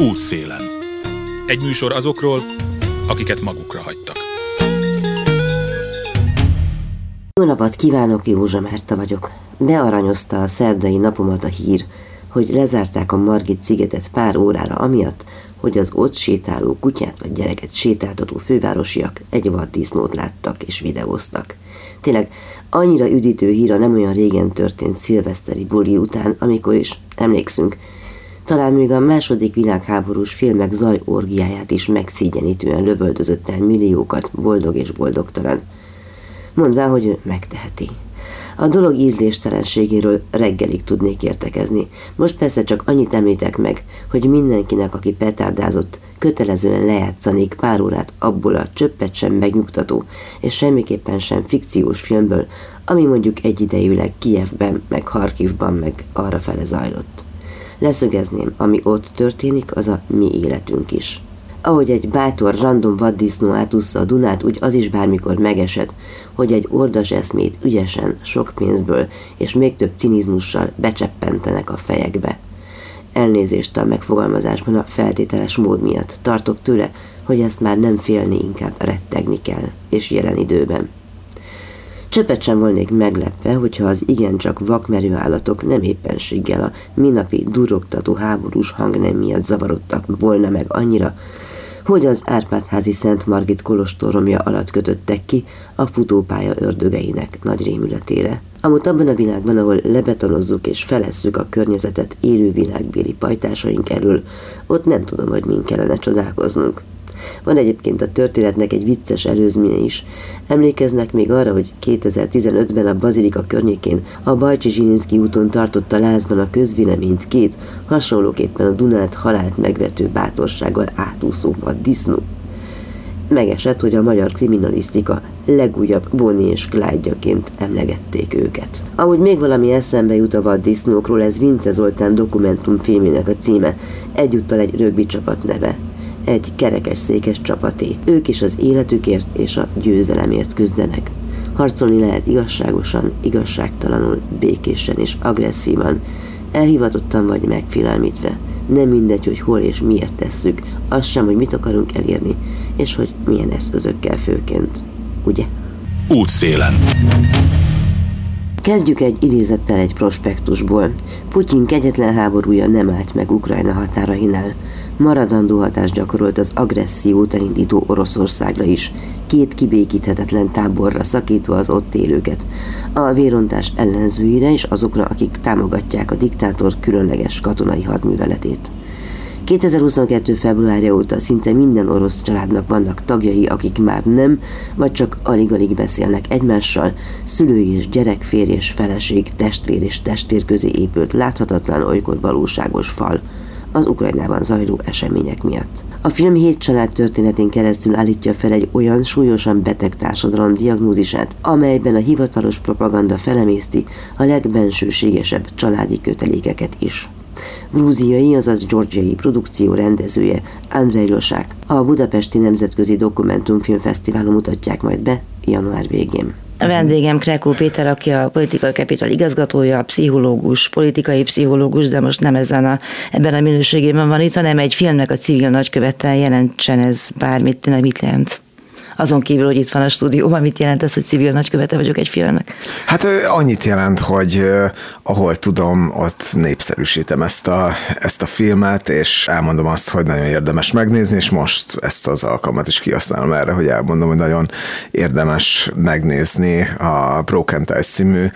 Útszélen. Egy műsor azokról, akiket magukra hagytak. Jó napot kívánok, Józsa Márta vagyok. Bearanyozta a szerdai napomat a hír, hogy lezárták a Margit szigetet pár órára amiatt, hogy az ott sétáló kutyát vagy gyereket sétáltató fővárosiak egy vaddisznót láttak és videóztak. Tényleg annyira üdítő híra nem olyan régen történt szilveszteri buli után, amikor is, emlékszünk, talán még a második világháborús filmek zajorgiáját is megszígyenítően lövöldözött el milliókat, boldog és boldogtalan. Mondvá, hogy ő megteheti. A dolog ízléstelenségéről reggelig tudnék értekezni. Most persze csak annyit említek meg, hogy mindenkinek, aki petárdázott, kötelezően lejátszanék pár órát abból a csöppet sem megnyugtató, és semmiképpen sem fikciós filmből, ami mondjuk egyidejűleg Kijevben, meg Harkivban, meg arra fele zajlott. Leszögezném, ami ott történik, az a mi életünk is. Ahogy egy bátor, random vaddisznó átussza a Dunát, úgy az is bármikor megesett, hogy egy ordas eszmét ügyesen, sok pénzből és még több cinizmussal becseppentenek a fejekbe. Elnézést a megfogalmazásban a feltételes mód miatt. Tartok tőle, hogy ezt már nem félni, inkább rettegni kell, és jelen időben. Csepet sem volnék meglepve, hogyha az igencsak vakmerő állatok nem éppenséggel a minapi durogtató háborús hang nem miatt zavarodtak volna meg annyira, hogy az Árpádházi Szent Margit kolostoromja alatt kötöttek ki a futópálya ördögeinek nagy rémületére. Amúgy abban a világban, ahol lebetonozzuk és felesszük a környezetet élő világbéli pajtásaink elől, ott nem tudom, hogy min kellene csodálkoznunk. Van egyébként a történetnek egy vicces előzménye is. Emlékeznek még arra, hogy 2015-ben a Bazilika környékén a Bajcsi Zsilinszki úton tartotta lázban a közvéleményt két, hasonlóképpen a Dunát halált megvető bátorsággal átúszó vad disznó. Megesett, hogy a magyar kriminalisztika legújabb Bonnie és Clyde-jaként emlegették őket. Ahogy még valami eszembe jut a vaddisznókról, ez Vince Zoltán dokumentumfilmének a címe, egyúttal egy rögbi csapat neve egy kerekes székes csapaté. Ők is az életükért és a győzelemért küzdenek. Harcolni lehet igazságosan, igazságtalanul, békésen és agresszívan, elhivatottan vagy megfélelmítve. Nem mindegy, hogy hol és miért tesszük, az sem, hogy mit akarunk elérni, és hogy milyen eszközökkel főként. Ugye? Útszélen. Kezdjük egy idézettel egy prospektusból. Putyin kegyetlen háborúja nem állt meg Ukrajna határainál. Maradandó hatást gyakorolt az agressziót elindító Oroszországra is, két kibékíthetetlen táborra szakítva az ott élőket, a vérontás ellenzőire és azokra, akik támogatják a diktátor különleges katonai hadműveletét. 2022. februárja óta szinte minden orosz családnak vannak tagjai, akik már nem, vagy csak alig-alig beszélnek egymással, szülői és gyerek, férj és feleség, testvér és testvér közé épült láthatatlan, olykor valóságos fal az Ukrajnában zajló események miatt. A film hét család történetén keresztül állítja fel egy olyan súlyosan beteg társadalom diagnózisát, amelyben a hivatalos propaganda felemészti a legbensőségesebb családi kötelékeket is grúziai, azaz georgiai produkció rendezője Andrei Losák. A Budapesti Nemzetközi Dokumentumfilmfesztiválon mutatják majd be január végén. A vendégem Krekó Péter, aki a Political Capital igazgatója, pszichológus, politikai pszichológus, de most nem ezen a, ebben a minőségében van itt, hanem egy filmnek a civil nagykövettel jelentsen ez bármit, nem mit jelent azon kívül, hogy itt van a stúdióban, mit jelent ez, hogy civil nagykövete vagyok egy filmnek? Hát annyit jelent, hogy ahol tudom, ott népszerűsítem ezt a, ezt a filmet, és elmondom azt, hogy nagyon érdemes megnézni, és most ezt az alkalmat is kihasználom erre, hogy elmondom, hogy nagyon érdemes megnézni a Broken Ties című,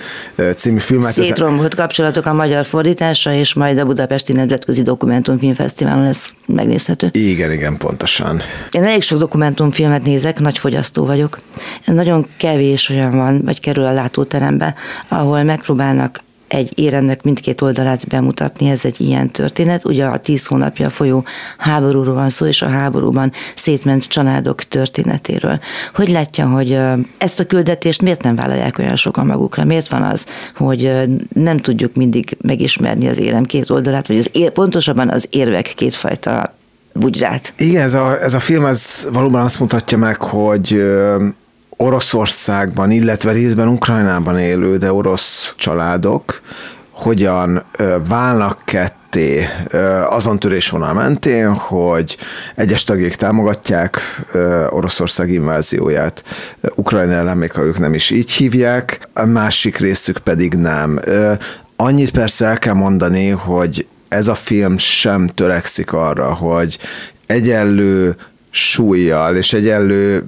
című filmet. Szétrombolt kapcsolatok a magyar fordítása, és majd a Budapesti Nemzetközi Dokumentumfilmfesztiválon lesz megnézhető. Igen, igen, pontosan. Én elég sok dokumentumfilmet nézek, nagy fogyasztó vagyok. Nagyon kevés olyan van, vagy kerül a látóterembe, ahol megpróbálnak egy éremnek mindkét oldalát bemutatni, ez egy ilyen történet. Ugye a tíz hónapja folyó háborúról van szó, és a háborúban szétment családok történetéről. Hogy látja, hogy ezt a küldetést miért nem vállalják olyan sokan magukra? Miért van az, hogy nem tudjuk mindig megismerni az érem két oldalát, vagy az ér, pontosabban az érvek kétfajta bugyrát. Igen, ez a, ez a film ez valóban azt mutatja meg, hogy Oroszországban, illetve részben Ukrajnában élő, de orosz családok hogyan válnak ketté azon törésvonal mentén, hogy egyes tagjék támogatják Oroszország invázióját. Ukrajna ellen, még ha ők nem is így hívják, a másik részük pedig nem. Annyit persze el kell mondani, hogy ez a film sem törekszik arra, hogy egyenlő súlyjal és egyenlő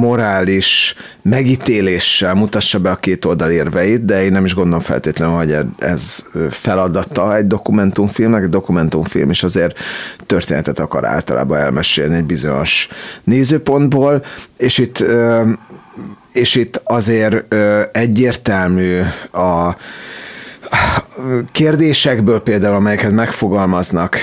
morális megítéléssel mutassa be a két oldal érveit, de én nem is gondolom feltétlenül, hogy ez feladata egy dokumentumfilmnek. Egy dokumentumfilm is azért történetet akar általában elmesélni egy bizonyos nézőpontból, és itt és itt azért egyértelmű a kérdésekből például, amelyeket megfogalmaznak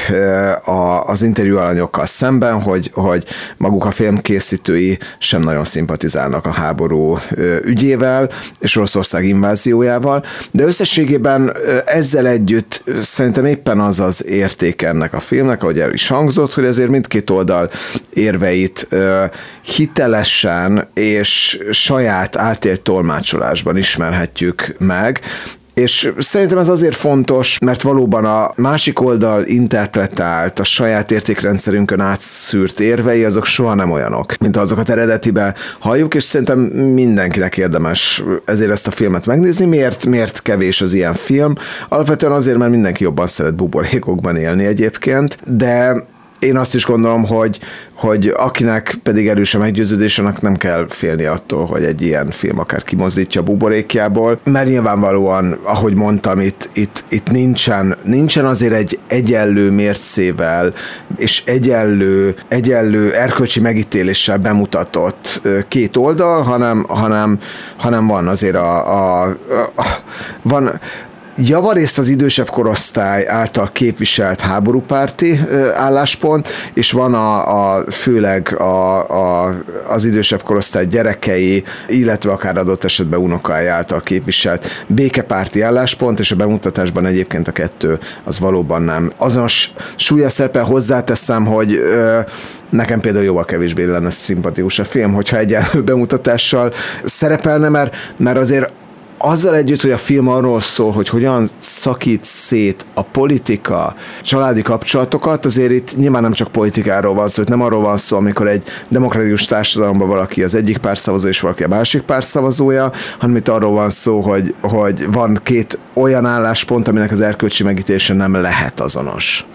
az interjú alanyokkal szemben, hogy, hogy maguk a filmkészítői sem nagyon szimpatizálnak a háború ügyével és Oroszország inváziójával, de összességében ezzel együtt szerintem éppen az az érték ennek a filmnek, ahogy el is hangzott, hogy azért mindkét oldal érveit hitelesen és saját átélt tolmácsolásban ismerhetjük meg, és szerintem ez azért fontos, mert valóban a másik oldal interpretált, a saját értékrendszerünkön átszűrt érvei, azok soha nem olyanok, mint azokat eredetibe halljuk, és szerintem mindenkinek érdemes ezért ezt a filmet megnézni. Miért, miért kevés az ilyen film? Alapvetően azért, mert mindenki jobban szeret buborékokban élni egyébként, de én azt is gondolom, hogy, hogy akinek pedig erős a meggyőződés, annak nem kell félni attól, hogy egy ilyen film akár kimozdítja a buborékjából, mert nyilvánvalóan, ahogy mondtam, itt, itt, itt nincsen, nincsen azért egy egyenlő mércével és egyenlő, egyenlő erkölcsi megítéléssel bemutatott két oldal, hanem, hanem, hanem van azért a, a, a van, javarészt az idősebb korosztály által képviselt háborúpárti álláspont, és van a, a főleg a, a, az idősebb korosztály gyerekei, illetve akár adott esetben unokai által képviselt békepárti álláspont, és a bemutatásban egyébként a kettő az valóban nem. Azonos súlya szerepel hozzáteszem, hogy ö, Nekem például jóval kevésbé lenne szimpatikus a film, hogyha egyenlő bemutatással szerepelne, mert, mert azért azzal együtt, hogy a film arról szól, hogy hogyan szakít szét a politika, családi kapcsolatokat, azért itt nyilván nem csak politikáról van szó, nem arról van szó, amikor egy demokratikus társadalomban valaki az egyik párt szavazó és valaki a másik párt szavazója, hanem itt arról van szó, hogy, hogy van két olyan álláspont, aminek az erkölcsi megítélése nem lehet azonos.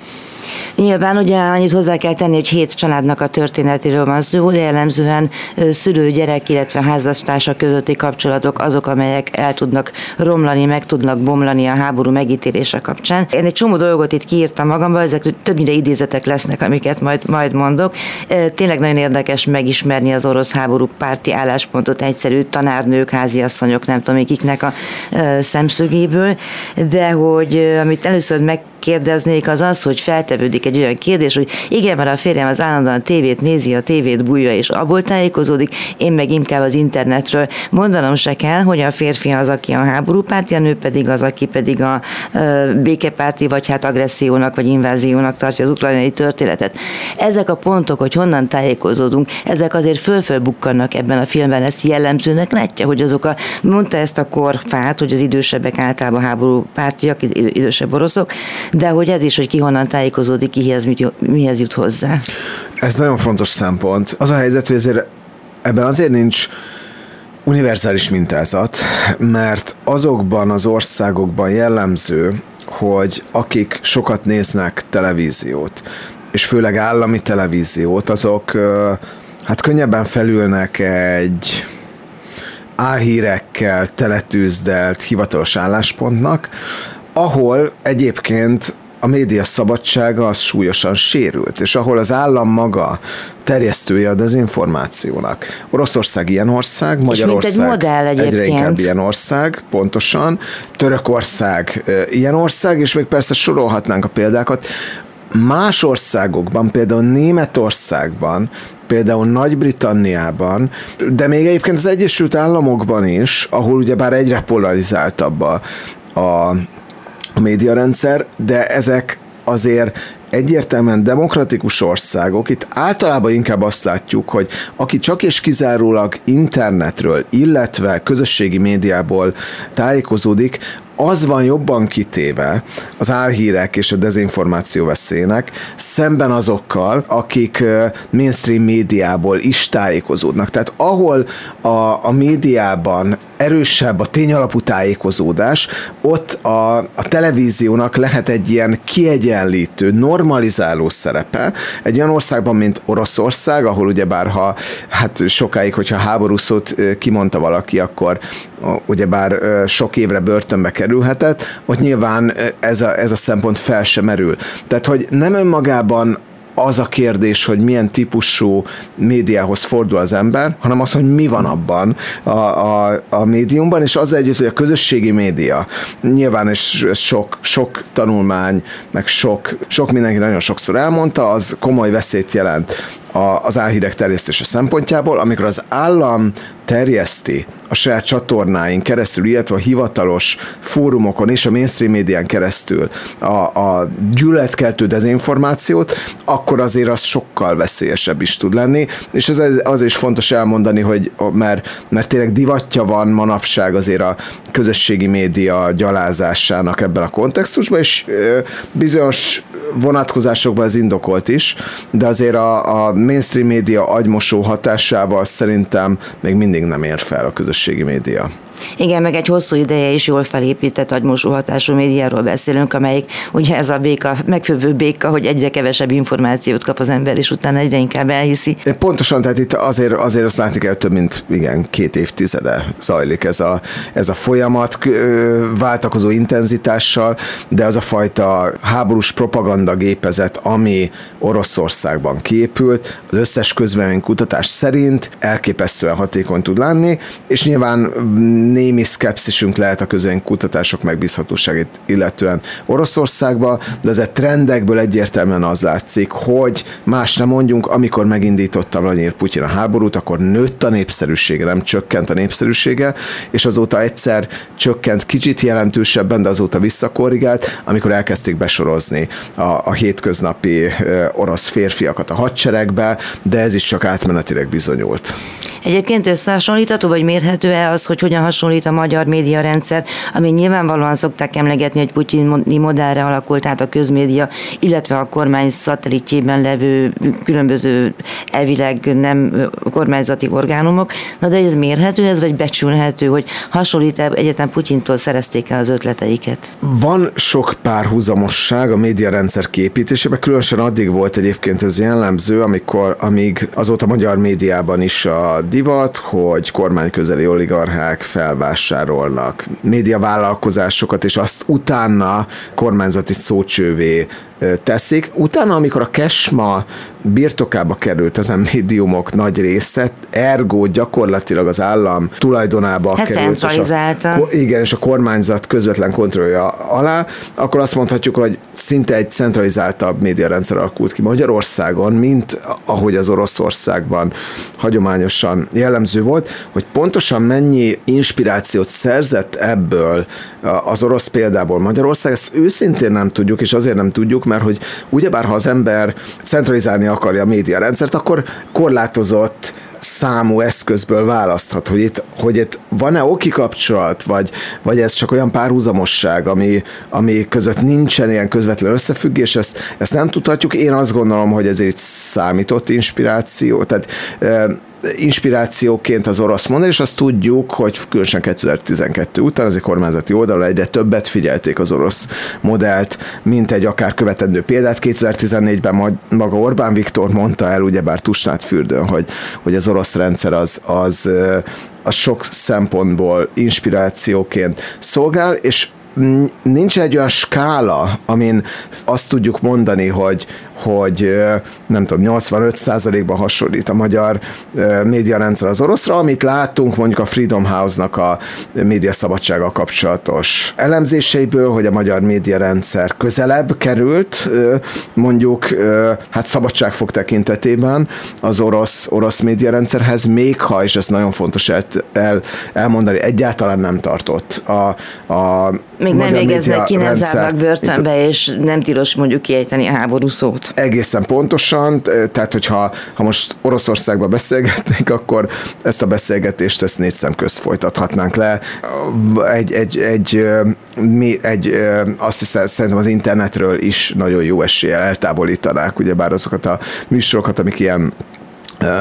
Nyilván ugye annyit hozzá kell tenni, hogy hét családnak a történetéről van szó, de jellemzően szülő-gyerek, illetve házastársak közötti kapcsolatok azok, amelyek el tudnak romlani, meg tudnak bomlani a háború megítélése kapcsán. Én egy csomó dolgot itt kiírtam magamba, ezek többnyire idézetek lesznek, amiket majd, majd mondok. Tényleg nagyon érdekes megismerni az orosz háború párti álláspontot egyszerű tanárnők, háziasszonyok, nem tudom, kiknek a szemszögéből, de hogy amit először meg kérdeznék, az az, hogy feltevődik egy olyan kérdés, hogy igen, mert a férjem az állandóan tévét nézi, a tévét bújja és abból tájékozódik, én meg inkább az internetről. Mondanom se kell, hogy a férfi az, aki a háborúpárti, a nő pedig az, aki pedig a békepárti, vagy hát agressziónak, vagy inváziónak tartja az ukrajnai történetet. Ezek a pontok, hogy honnan tájékozódunk, ezek azért fölfölbukkannak ebben a filmben, ezt jellemzőnek látja, hogy azok a, mondta ezt a korfát, hogy az idősebbek általában háborúpártiak, idősebb oroszok, de hogy ez is, hogy ki honnan tájékozódik, kihez mit, mihez jut hozzá. Ez nagyon fontos szempont. Az a helyzet, hogy ezért ebben azért nincs univerzális mintázat, mert azokban az országokban jellemző, hogy akik sokat néznek televíziót, és főleg állami televíziót, azok hát könnyebben felülnek egy álhírekkel teletűzdelt hivatalos álláspontnak, ahol egyébként a média szabadsága az súlyosan sérült, és ahol az állam maga terjesztője a dezinformációnak. Oroszország ilyen ország, Magyarország egy modell egyre inkább ilyen ország, pontosan, Törökország ilyen ország, és még persze sorolhatnánk a példákat. Más országokban, például Németországban, például Nagy-Britanniában, de még egyébként az Egyesült Államokban is, ahol ugyebár egyre polarizáltabb a, a a médiarendszer, de ezek azért egyértelműen demokratikus országok, itt általában inkább azt látjuk, hogy aki csak és kizárólag internetről, illetve közösségi médiából tájékozódik, az van jobban kitéve az álhírek és a dezinformáció veszélynek, szemben azokkal, akik mainstream médiából is tájékozódnak. Tehát ahol a, a médiában erősebb a tényalapú tájékozódás, ott a, a televíziónak lehet egy ilyen kiegyenlítő, normalizáló szerepe. Egy olyan országban, mint Oroszország, ahol ugyebár ha hát sokáig, hogyha háború szót kimondta valaki, akkor ugyebár sok évre börtönbe kerülhetett, ott nyilván ez a, ez a szempont fel sem merül. Tehát, hogy nem önmagában az a kérdés, hogy milyen típusú médiához fordul az ember, hanem az, hogy mi van abban a, a, a médiumban, és az együtt, hogy a közösségi média. Nyilván és sok, sok tanulmány, meg sok, sok mindenki nagyon sokszor elmondta, az komoly veszélyt jelent az álhírek terjesztése szempontjából, amikor az állam terjeszti a saját csatornáin keresztül, illetve a hivatalos fórumokon és a mainstream médián keresztül a, a gyűlöletkeltő dezinformációt, akkor azért az sokkal veszélyesebb is tud lenni, és ez az is fontos elmondani, hogy mert, mert tényleg divatja van manapság azért a közösségi média gyalázásának ebben a kontextusban, és bizonyos vonatkozásokban ez indokolt is, de azért a, a mainstream média agymosó hatásával szerintem még mindig nem ér fel a közösségi média. Igen, meg egy hosszú ideje is jól felépített agymosó hatású médiáról beszélünk, amelyik ugye ez a béka, megfővő béka, hogy egyre kevesebb információt kap az ember, és utána egyre inkább elhiszi. Pontosan, tehát itt azért, azért azt látni kell, több mint igen, két évtizede zajlik ez a, ez a folyamat, váltakozó intenzitással, de az a fajta háborús propaganda gépezet, ami Oroszországban kiépült, az összes közvélemény kutatás szerint elképesztően hatékony tud lenni, és nyilván némi szkepszisünk lehet a kutatások megbízhatóságét illetően Oroszországba, de ez a trendekből egyértelműen az látszik, hogy más nem mondjunk, amikor megindította Vladimir Putyin a háborút, akkor nőtt a népszerűsége, nem csökkent a népszerűsége, és azóta egyszer csökkent kicsit jelentősebben, de azóta visszakorrigált, amikor elkezdték besorozni a, a hétköznapi orosz férfiakat a hadseregbe, de ez is csak átmenetileg bizonyult. Egyébként összehasonlítható, vagy mérhető-e az, hogy hogyan hasonlít a magyar médiarendszer, ami nyilvánvalóan szokták emlegetni, hogy putyini modellre alakult át a közmédia, illetve a kormány szatellitjében levő különböző elvileg nem kormányzati orgánumok. Na de ez mérhető ez, vagy becsülhető, hogy hasonlít-e egyetem Putyintól szerezték el az ötleteiket? Van sok párhuzamosság a médiarendszer képítésében, különösen addig volt egyébként ez jellemző, amikor, amíg azóta magyar médiában is a divat, hogy kormányközeli oligarchák felvásárolnak médiavállalkozásokat, és azt utána kormányzati szócsővé teszik. Utána, amikor a Kesma birtokába került ezen médiumok nagy része, ergo gyakorlatilag az állam tulajdonába hát került. És a, igen, és a kormányzat közvetlen kontrollja alá, akkor azt mondhatjuk, hogy szinte egy centralizáltabb médiarendszer alakult ki Magyarországon, mint ahogy az Oroszországban hagyományosan jellemző volt, hogy pontosan mennyi inspirációt szerzett ebből az orosz példából Magyarország, ezt őszintén nem tudjuk, és azért nem tudjuk, mert hogy ugyebár ha az ember centralizálni akarja a médiarendszert, akkor korlátozott számú eszközből választhat, hogy itt, hogy itt van-e oki kapcsolat, vagy, vagy ez csak olyan párhuzamosság, ami, ami között nincsen ilyen közvetlen összefüggés, ezt, ezt nem tudhatjuk. Én azt gondolom, hogy ez egy számított inspiráció, tehát inspirációként az orosz modell, és azt tudjuk, hogy különösen 2012 után az egy kormányzati oldalon egyre többet figyelték az orosz modellt, mint egy akár követendő példát. 2014-ben maga Orbán Viktor mondta el, ugyebár Tusnát fürdőn, hogy, hogy az orosz rendszer az, az, az sok szempontból inspirációként szolgál, és nincs egy olyan skála, amin azt tudjuk mondani, hogy, hogy nem tudom, 85%-ban hasonlít a magyar médiarendszer az oroszra, amit látunk mondjuk a Freedom House-nak a média szabadsága kapcsolatos elemzéseiből, hogy a magyar médiarendszer közelebb került, mondjuk hát szabadságfog tekintetében az orosz, orosz médiarendszerhez, még ha, és ez nagyon fontos el, el, elmondani, egyáltalán nem tartott a, a Még nem végeznek ki, nem zárnak börtönbe, és nem tilos mondjuk kiejteni a háború szót. Egészen pontosan, tehát hogyha ha most Oroszországba beszélgetnénk, akkor ezt a beszélgetést ezt négy szem közt folytathatnánk le. Egy, egy, egy, mi, egy azt hiszem, szerintem az internetről is nagyon jó eséllyel eltávolítanák, ugyebár azokat a műsorokat, amik ilyen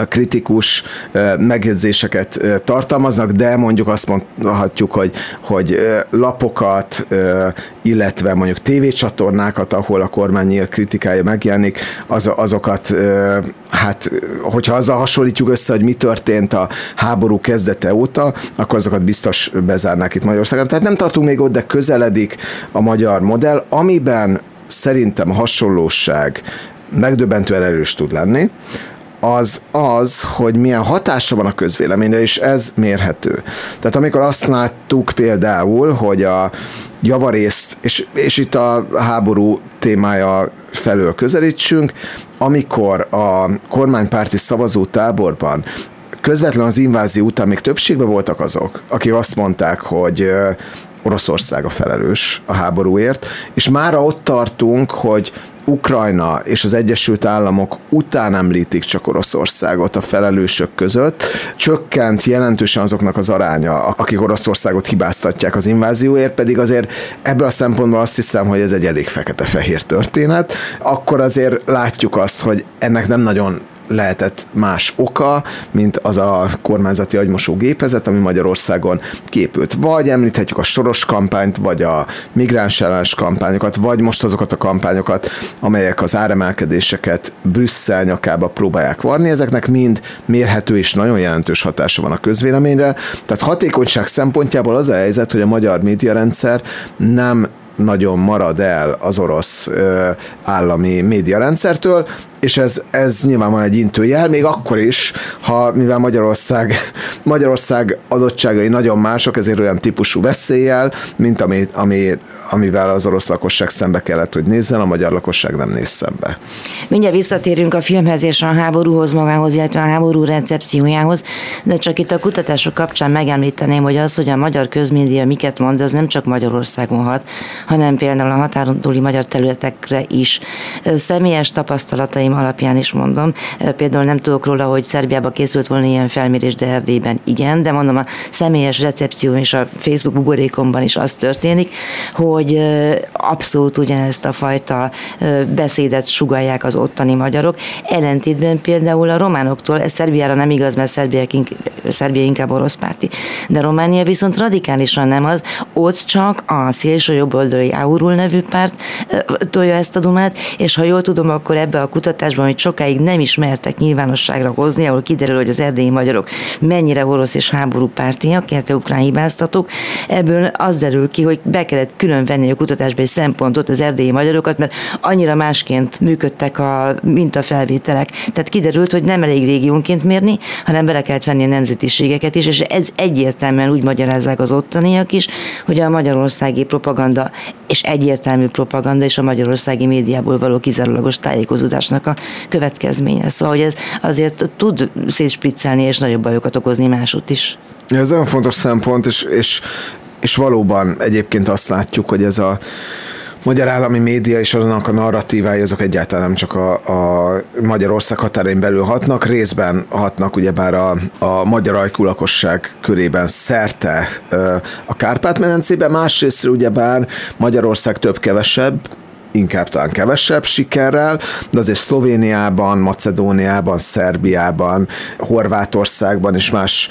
kritikus megjegyzéseket tartalmaznak, de mondjuk azt mondhatjuk, hogy, hogy lapokat, illetve mondjuk tévécsatornákat, ahol a kormány kritikája megjelenik, az, azokat, hát hogyha azzal hasonlítjuk össze, hogy mi történt a háború kezdete óta, akkor azokat biztos bezárnák itt Magyarországon. Tehát nem tartunk még ott, de közeledik a magyar modell, amiben szerintem hasonlóság megdöbbentően erős tud lenni az az, hogy milyen hatása van a közvéleményre, és ez mérhető. Tehát amikor azt láttuk például, hogy a javarészt, és, és itt a háború témája felől közelítsünk, amikor a kormánypárti szavazótáborban közvetlen az invázió után még többségben voltak azok, akik azt mondták, hogy Oroszország a felelős a háborúért, és mára ott tartunk, hogy Ukrajna és az Egyesült Államok után említik csak Oroszországot a felelősök között, csökkent jelentősen azoknak az aránya, akik Oroszországot hibáztatják az invázióért, pedig azért ebből a szempontból azt hiszem, hogy ez egy elég fekete-fehér történet. Akkor azért látjuk azt, hogy ennek nem nagyon lehetett más oka, mint az a kormányzati agymosó gépezet, ami Magyarországon képült. Vagy említhetjük a soros kampányt, vagy a migráns ellenes kampányokat, vagy most azokat a kampányokat, amelyek az áremelkedéseket Brüsszel nyakába próbálják varni. Ezeknek mind mérhető és nagyon jelentős hatása van a közvéleményre. Tehát hatékonyság szempontjából az a helyzet, hogy a magyar médiarendszer nem nagyon marad el az orosz ö, állami médiarendszertől, és ez, ez nyilván egy intőjel, még akkor is, ha mivel Magyarország, Magyarország adottságai nagyon mások, ezért olyan típusú veszéllyel, mint ami, ami, amivel az orosz lakosság szembe kellett, hogy nézzen, a magyar lakosság nem néz szembe. Mindjárt visszatérünk a filmhez és a háborúhoz magához, illetve a háború recepciójához, de csak itt a kutatások kapcsán megemlíteném, hogy az, hogy a magyar közmédia miket mond, az nem csak Magyarországon hat, hanem például a határon túli magyar területekre is. Személyes tapasztalataim tapasztalataim alapján is mondom. Például nem tudok róla, hogy Szerbiába készült volna ilyen felmérés, de Erdélyben igen, de mondom a személyes recepció és a Facebook buborékomban is az történik, hogy abszolút ugyanezt a fajta beszédet sugalják az ottani magyarok. Ellentétben például a románoktól, ez Szerbiára nem igaz, mert Szerbia, Szerbia inkább orosz párti, de Románia viszont radikálisan nem az, ott csak a szélső jobboldali Aurul nevű párt tolja ezt a dumát, és ha jól tudom, akkor ebbe a kutatás kutatásban, hogy sokáig nem ismertek nyilvánosságra hozni, ahol kiderül, hogy az erdélyi magyarok mennyire orosz és háború pártiak, illetve ukrán hibáztatók. Ebből az derül ki, hogy be kellett külön venni a kutatásba egy szempontot az erdélyi magyarokat, mert annyira másként működtek a mintafelvételek. Tehát kiderült, hogy nem elég régiónként mérni, hanem bele kellett venni a nemzetiségeket is, és ez egyértelműen úgy magyarázzák az ottaniak is, hogy a magyarországi propaganda és egyértelmű propaganda és a magyarországi médiából való kizárólagos tájékozódásnak a következménye. Szóval, hogy ez azért tud szétspriccelni és nagyobb bajokat okozni másút is. Ez nagyon fontos szempont, és, és, és valóban egyébként azt látjuk, hogy ez a magyar állami média és annak a narratívái azok egyáltalán nem csak a, a Magyarország határain belül hatnak, részben hatnak ugyebár a, a magyar ajkú lakosság körében szerte a Kárpát-medencében, másrészt ugyebár Magyarország több-kevesebb inkább talán kevesebb sikerrel, de azért Szlovéniában, Macedóniában, Szerbiában, Horvátországban és más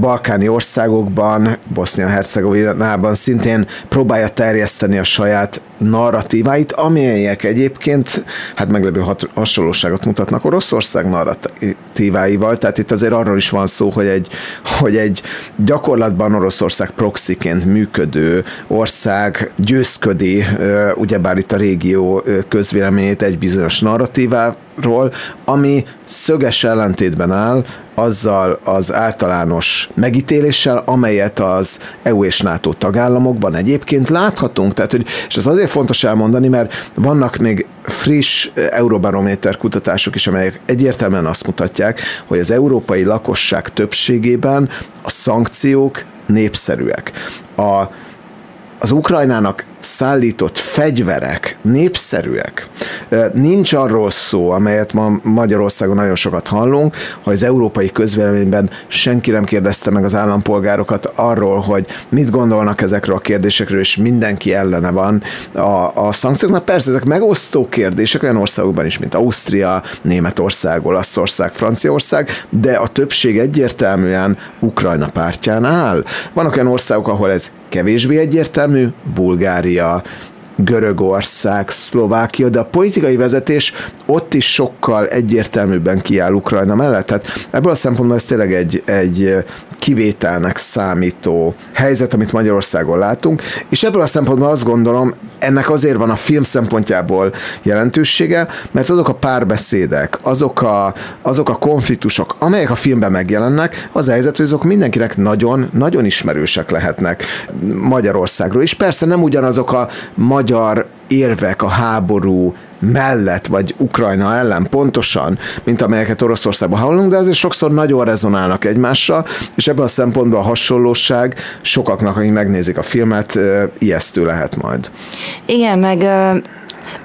balkáni országokban, Bosznia-Hercegovinában szintén próbálja terjeszteni a saját narratíváit, amelyek egyébként hát meglepő hasonlóságot mutatnak Oroszország narratíváival, tehát itt azért arról is van szó, hogy egy, hogy egy gyakorlatban Oroszország proxiként működő ország győzködi, ugyebár itt a régió közvéleményét egy bizonyos narratíváról, ami szöges ellentétben áll azzal az általános megítéléssel, amelyet az EU és NATO tagállamokban egyébként láthatunk. Tehát, hogy, és ez azért fontos elmondani, mert vannak még friss Euróbarométer kutatások is, amelyek egyértelműen azt mutatják, hogy az európai lakosság többségében a szankciók népszerűek. A az Ukrajnának szállított fegyverek népszerűek. Nincs arról szó, amelyet ma Magyarországon nagyon sokat hallunk, hogy az európai közvéleményben senki nem kérdezte meg az állampolgárokat arról, hogy mit gondolnak ezekről a kérdésekről, és mindenki ellene van a, a szankcióknak. Persze ezek megosztó kérdések olyan országokban is, mint Ausztria, Németország, Olaszország, Franciaország, de a többség egyértelműen Ukrajna pártján áll. Vannak olyan országok, ahol ez kevésbé egyértelmű, Bulgária, Görögország, Szlovákia, de a politikai vezetés ott is sokkal egyértelműbben kiáll Ukrajna mellett. Tehát ebből a szempontból ez tényleg egy, egy kivételnek számító helyzet, amit Magyarországon látunk, és ebből a szempontból azt gondolom, ennek azért van a film szempontjából jelentősége, mert azok a párbeszédek, azok a, azok a konfliktusok, amelyek a filmben megjelennek, az a helyzet, hogy azok mindenkinek nagyon, nagyon ismerősek lehetnek Magyarországról. És persze nem ugyanazok a magyar érvek a háború mellett, vagy Ukrajna ellen pontosan, mint amelyeket Oroszországban hallunk, de azért sokszor nagyon rezonálnak egymással, és ebből a szempontból a hasonlóság sokaknak, akik megnézik a filmet, ijesztő lehet majd. Igen, meg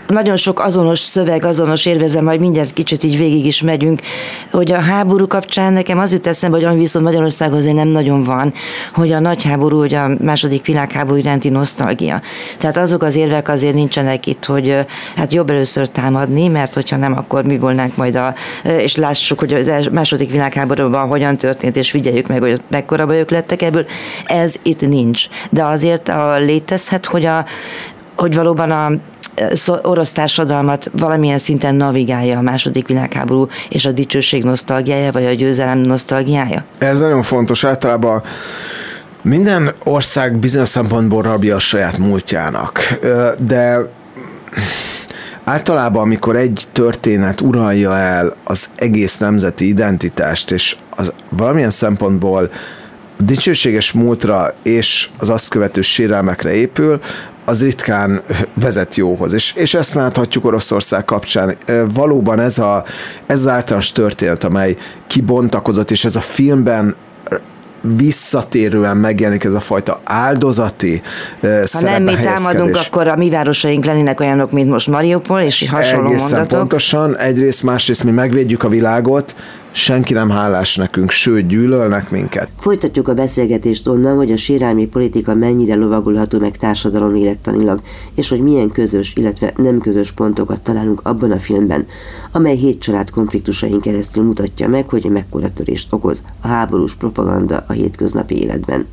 nagyon sok azonos szöveg, azonos érvezem, majd mindjárt kicsit így végig is megyünk, hogy a háború kapcsán nekem az jut eszembe, hogy ami viszont Magyarországon azért nem nagyon van, hogy a nagy háború, hogy a második világháború iránti nosztalgia. Tehát azok az érvek azért nincsenek itt, hogy hát jobb először támadni, mert hogyha nem, akkor mi volnánk majd a, és lássuk, hogy az második világháborúban hogyan történt, és figyeljük meg, hogy mekkora bajok lettek ebből. Ez itt nincs. De azért a, létezhet, hogy a hogy valóban a orosz társadalmat valamilyen szinten navigálja a második világháború és a dicsőség nosztalgiája, vagy a győzelem nosztalgiája? Ez nagyon fontos. Általában minden ország bizonyos szempontból rabja a saját múltjának, de általában, amikor egy történet uralja el az egész nemzeti identitást, és az valamilyen szempontból dicsőséges múltra és az azt követő sérelmekre épül, az ritkán vezet jóhoz. És, és ezt láthatjuk Oroszország kapcsán. Valóban ez, a, ez az általános történet, amely kibontakozott, és ez a filmben visszatérően megjelenik ez a fajta áldozati Ha nem mi támadunk, akkor a mi városaink lennének olyanok, mint most Mariupol, és hasonló Egészen mondatok. pontosan, egyrészt, másrészt mi megvédjük a világot, senki nem hálás nekünk, sőt gyűlölnek minket. Folytatjuk a beszélgetést onnan, hogy a sérelmi politika mennyire lovagolható meg társadalom élettanilag, és hogy milyen közös, illetve nem közös pontokat találunk abban a filmben, amely hét család konfliktusain keresztül mutatja meg, hogy mekkora törést okoz a háborús propaganda a hétköznapi életben.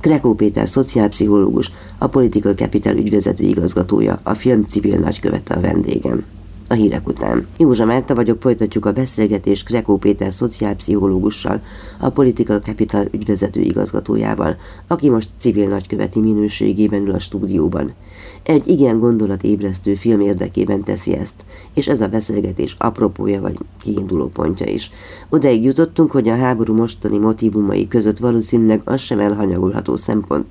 Krekó Péter szociálpszichológus, a Political Capital ügyvezető igazgatója, a film civil nagykövete a vendégem a hírek után. Józsa Márta vagyok, folytatjuk a beszélgetést Krekó Péter szociálpszichológussal, a Political Capital ügyvezető igazgatójával, aki most civil nagyköveti minőségében ül a stúdióban. Egy igen gondolatébresztő film érdekében teszi ezt, és ez a beszélgetés apropója vagy kiinduló pontja is. Odaig jutottunk, hogy a háború mostani motivumai között valószínűleg az sem elhanyagolható szempont,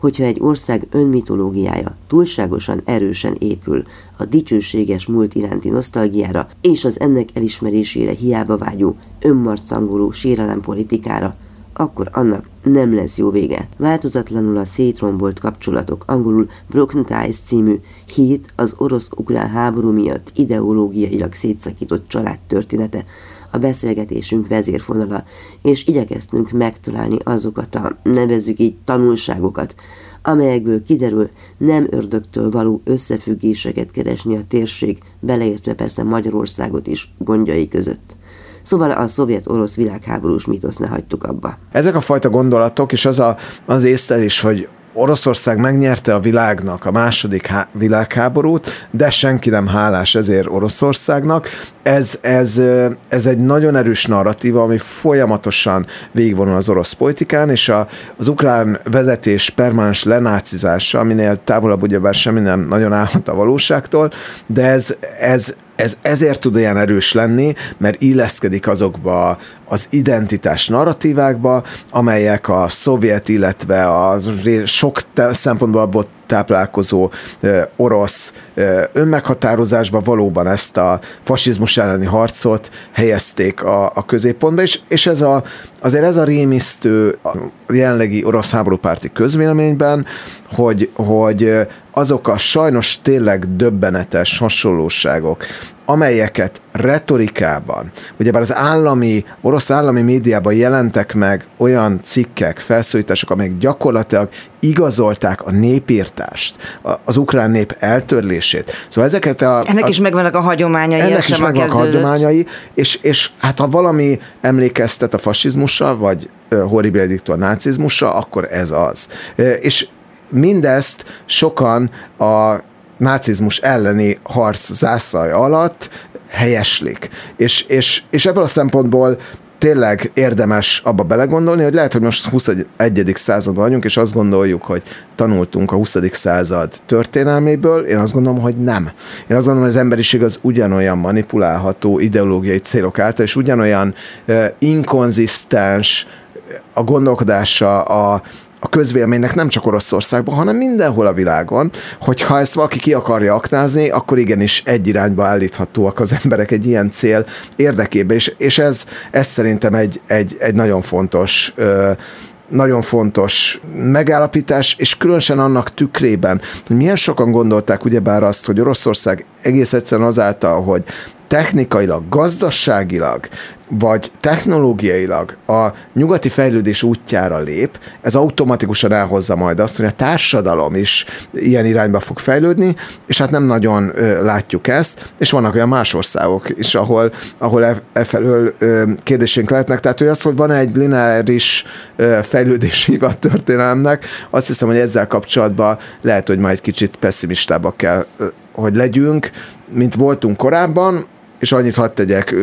hogyha egy ország önmitológiája túlságosan erősen épül a dicsőséges múlt iránti nosztalgiára és az ennek elismerésére hiába vágyó, önmarcangoló sérelem politikára, akkor annak nem lesz jó vége. Változatlanul a szétrombolt kapcsolatok, angolul Broken Ties című hét az orosz-ukrán háború miatt ideológiailag szétszakított család története, a beszélgetésünk vezérfonala, és igyekeztünk megtalálni azokat a, nevezzük így, tanulságokat, amelyekből kiderül, nem ördögtől való összefüggéseket keresni a térség, beleértve persze Magyarországot is gondjai között. Szóval a szovjet-orosz világháborús mitosz ne hagytuk abba. Ezek a fajta gondolatok, és az a, az észlelés, hogy Oroszország megnyerte a világnak a második há- világháborút, de senki nem hálás ezért Oroszországnak. Ez, ez, ez egy nagyon erős narratíva, ami folyamatosan végigvonul az orosz politikán, és a, az ukrán vezetés permanens lenácizása, aminél távolabb ugyebár semmi nem nagyon állhat a valóságtól, de ez, ez ez ezért tud olyan erős lenni, mert illeszkedik azokba az identitás narratívákba, amelyek a szovjet, illetve a sok szempontból abból táplálkozó orosz önmeghatározásba valóban ezt a fasizmus elleni harcot helyezték a, a középpontba, és, és ez a, azért ez a rémisztő a jelenlegi orosz háborúpárti közvéleményben, hogy, hogy azok a sajnos tényleg döbbenetes hasonlóságok, amelyeket retorikában, ugyebár az állami, orosz állami médiában jelentek meg olyan cikkek, felszólítások, amelyek gyakorlatilag igazolták a népírtást, az ukrán nép eltörlését. Szóval ezeket a... Ennek a, is megvannak a hagyományai. Ennek is megvannak a hagyományai, és, és hát ha valami emlékeztet a fasizmusra, vagy horrible diktor nácizmusra, akkor ez az. És mindezt sokan a nácizmus elleni harc zászlaj alatt helyeslik. És, és, és ebből a szempontból tényleg érdemes abba belegondolni, hogy lehet, hogy most 21. században vagyunk, és azt gondoljuk, hogy tanultunk a 20. század történelméből, én azt gondolom, hogy nem. Én azt gondolom, hogy az emberiség az ugyanolyan manipulálható ideológiai célok által, és ugyanolyan uh, inkonzisztens a gondolkodása, a, a közvéleménynek nem csak Oroszországban, hanem mindenhol a világon, hogyha ezt valaki ki akarja aknázni, akkor igenis egy irányba állíthatóak az emberek egy ilyen cél érdekében, és, és ez, ez szerintem egy, egy, egy nagyon fontos nagyon fontos megállapítás, és különösen annak tükrében, hogy milyen sokan gondolták ugyebár azt, hogy Oroszország egész egyszerűen azáltal, hogy technikailag, gazdaságilag, vagy technológiailag a nyugati fejlődés útjára lép, ez automatikusan elhozza majd azt, hogy a társadalom is ilyen irányba fog fejlődni, és hát nem nagyon ö, látjuk ezt, és vannak olyan más országok is, ahol, ahol e, e felől ö, kérdésénk lehetnek, tehát hogy az, hogy van egy lineáris ö, fejlődési a történelemnek, azt hiszem, hogy ezzel kapcsolatban lehet, hogy majd kicsit pessimistábbak kell, hogy legyünk, mint voltunk korábban, és annyit hadd tegyek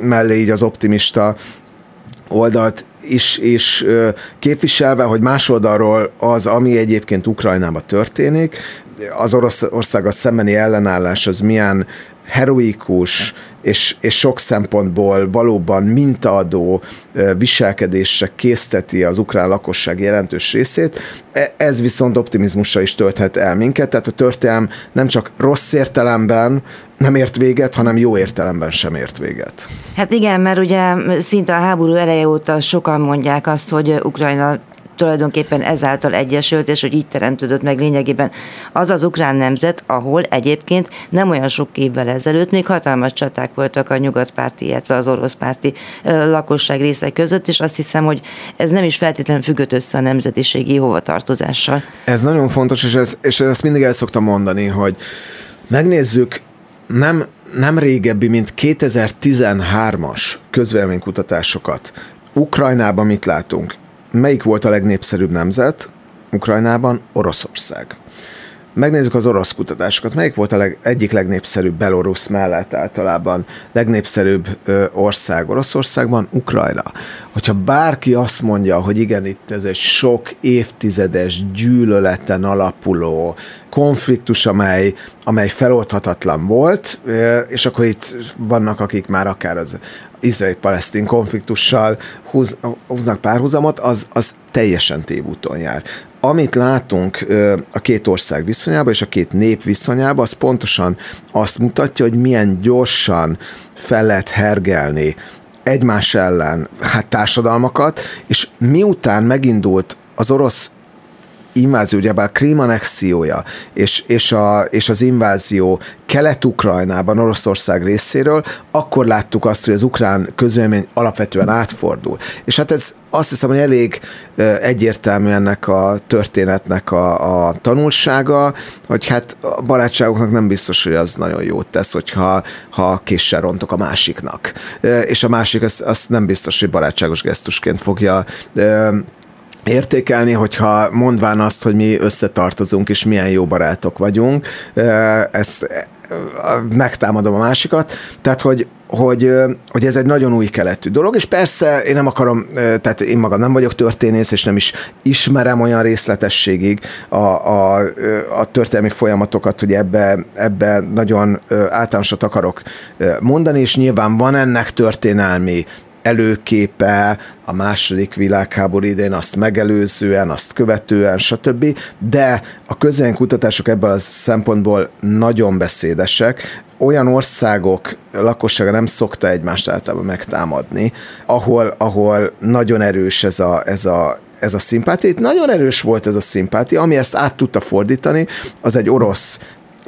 mellé így az optimista oldalt is, is képviselve, hogy más oldalról az, ami egyébként Ukrajnában történik, az Oroszországgal szembeni ellenállás az milyen heroikus, és, és sok szempontból valóban mintaadó viselkedésre készteti az ukrán lakosság jelentős részét. E, ez viszont optimizmussal is tölthet el minket, tehát a történelem nem csak rossz értelemben nem ért véget, hanem jó értelemben sem ért véget. Hát igen, mert ugye szinte a háború eleje óta sokan mondják azt, hogy Ukrajna tulajdonképpen ezáltal egyesült, és hogy így teremtődött meg lényegében az az ukrán nemzet, ahol egyébként nem olyan sok évvel ezelőtt még hatalmas csaták voltak a nyugatpárti, illetve az oroszpárti lakosság részek között, és azt hiszem, hogy ez nem is feltétlenül függött össze a nemzetiségi hovatartozással. Ez nagyon fontos, és, ez, és ezt mindig el szoktam mondani, hogy megnézzük, nem, nem régebbi, mint 2013-as közvéleménykutatásokat. Ukrajnában mit látunk? Melyik volt a legnépszerűbb nemzet Ukrajnában? Oroszország. Megnézzük az orosz kutatásokat. Melyik volt a leg, egyik legnépszerűbb Belarus mellett általában legnépszerűbb ö, ország Oroszországban? Ukrajna. Hogyha bárki azt mondja, hogy igen, itt ez egy sok évtizedes gyűlöleten alapuló konfliktus, amely, amely feloldhatatlan volt, és akkor itt vannak, akik már akár az izraeli-palesztin konfliktussal húz, húznak párhuzamot, az, az teljesen tévúton jár. Amit látunk a két ország viszonyában és a két nép viszonyában, az pontosan azt mutatja, hogy milyen gyorsan fel lehet hergelni egymás ellen hát társadalmakat, és miután megindult az orosz invázió, ugye a Krím anexiója és, és, a, és az invázió Kelet-Ukrajnában, Oroszország részéről, akkor láttuk azt, hogy az ukrán közvélemény alapvetően átfordul. És hát ez azt hiszem, hogy elég egyértelmű ennek a történetnek a, a tanulsága, hogy hát a barátságoknak nem biztos, hogy az nagyon jót tesz, hogyha ha késsel rontok a másiknak. És a másik azt, azt nem biztos, hogy barátságos gesztusként fogja értékelni, hogyha mondván azt, hogy mi összetartozunk, és milyen jó barátok vagyunk, ezt megtámadom a másikat, tehát hogy, hogy, hogy ez egy nagyon új keletű dolog, és persze én nem akarom, tehát én magam nem vagyok történész, és nem is ismerem olyan részletességig a, a, a történelmi folyamatokat, hogy ebbe, ebbe nagyon általánosat akarok mondani, és nyilván van ennek történelmi előképe a második világháború idén, azt megelőzően, azt követően, stb. De a kutatások ebből a szempontból nagyon beszédesek. Olyan országok lakossága nem szokta egymást általában megtámadni, ahol, ahol nagyon erős ez a, ez a ez a szimpátia. Itt nagyon erős volt ez a szimpátia, ami ezt át tudta fordítani, az egy orosz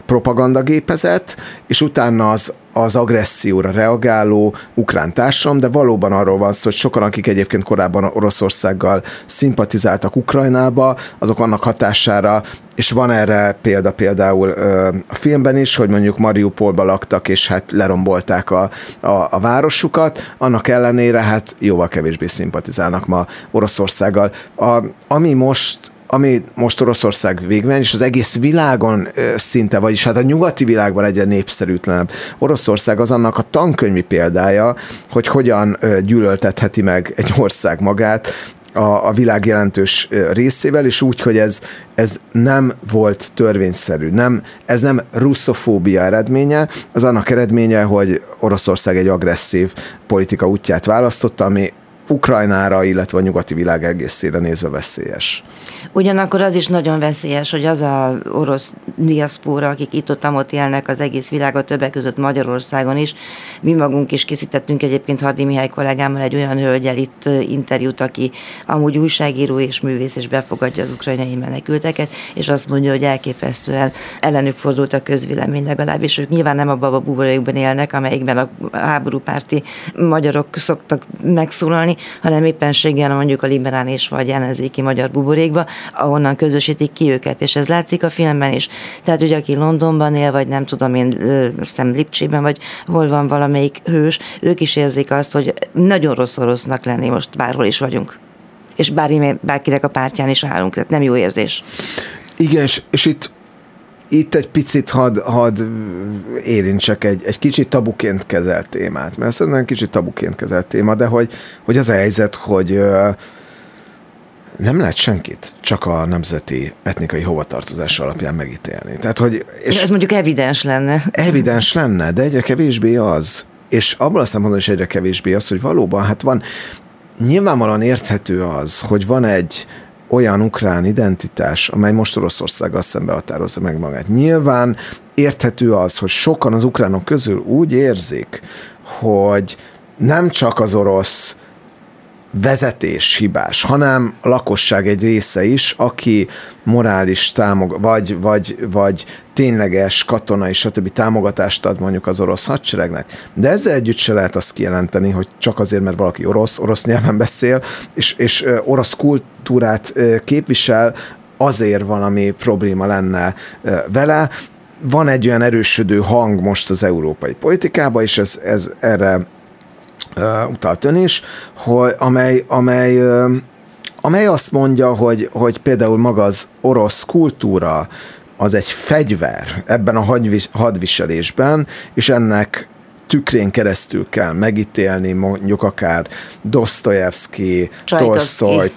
propagandagépezet, és utána az, az agresszióra reagáló ukrán társam, de valóban arról van szó, hogy sokan, akik egyébként korábban Oroszországgal szimpatizáltak Ukrajnába, azok annak hatására, és van erre példa például ö, a filmben is, hogy mondjuk Mariupolba laktak, és hát lerombolták a, a, a városukat, annak ellenére hát jóval kevésbé szimpatizálnak ma Oroszországgal. A, ami most ami most Oroszország végben, és az egész világon szinte, vagyis hát a nyugati világban egyre népszerűtlenebb. Oroszország az annak a tankönyvi példája, hogy hogyan gyűlöltetheti meg egy ország magát, a, a világ jelentős részével, és úgy, hogy ez, ez nem volt törvényszerű, nem, ez nem russzofóbia eredménye, az annak eredménye, hogy Oroszország egy agresszív politika útját választotta, ami Ukrajnára, illetve a nyugati világ egészére nézve veszélyes. Ugyanakkor az is nagyon veszélyes, hogy az a orosz diaszpóra, akik itt ott, ott élnek az egész világon, többek között Magyarországon is. Mi magunk is készítettünk egyébként Hadi Mihály kollégámmal egy olyan hölgyel itt interjút, aki amúgy újságíró és művész, és befogadja az ukrajnai menekülteket, és azt mondja, hogy elképesztően ellenük fordult a közvélemény legalábbis. Ők nyilván nem abban a buborékban élnek, amelyikben a háborúpárti magyarok szoktak megszólalni, hanem éppenséggel mondjuk a liberális vagy ellenzéki magyar buborékba, ahonnan közösítik ki őket, és ez látszik a filmben is. Tehát ugye aki Londonban él, vagy nem tudom én, szem Lipcsében, vagy hol van valamelyik hős, ők is érzik azt, hogy nagyon rossz orosznak lenni most bárhol is vagyunk. És bár, bárkinek a pártján is állunk, tehát nem jó érzés. Igen, és, és itt itt egy picit had, had érintsek egy, egy kicsit tabuként kezelt témát, mert szerintem kicsit tabuként kezelt téma, de hogy, hogy az a helyzet, hogy nem lehet senkit csak a nemzeti etnikai hovatartozás alapján megítélni. Tehát, hogy, és ez mondjuk evidens lenne. Evidens lenne, de egyre kevésbé az. És abban azt mondom, is egyre kevésbé az, hogy valóban, hát van, nyilvánvalóan érthető az, hogy van egy olyan ukrán identitás, amely most Oroszországgal szembe határozza meg magát. Nyilván érthető az, hogy sokan az ukránok közül úgy érzik, hogy nem csak az orosz vezetés hibás, hanem a lakosság egy része is, aki morális támog, vagy, vagy, vagy tényleges katonai, stb. támogatást ad mondjuk az orosz hadseregnek. De ezzel együtt se lehet azt kijelenteni, hogy csak azért, mert valaki orosz, orosz nyelven beszél, és, és orosz kultúrát képvisel, azért valami probléma lenne vele. Van egy olyan erősödő hang most az európai politikában, és ez, ez erre uh, utalt ön is, hogy, amely, amely, uh, amely azt mondja, hogy, hogy például maga az orosz kultúra az egy fegyver ebben a hadviselésben, és ennek tükrén keresztül kell megítélni mondjuk akár Dostoyevsky, Tolstoy,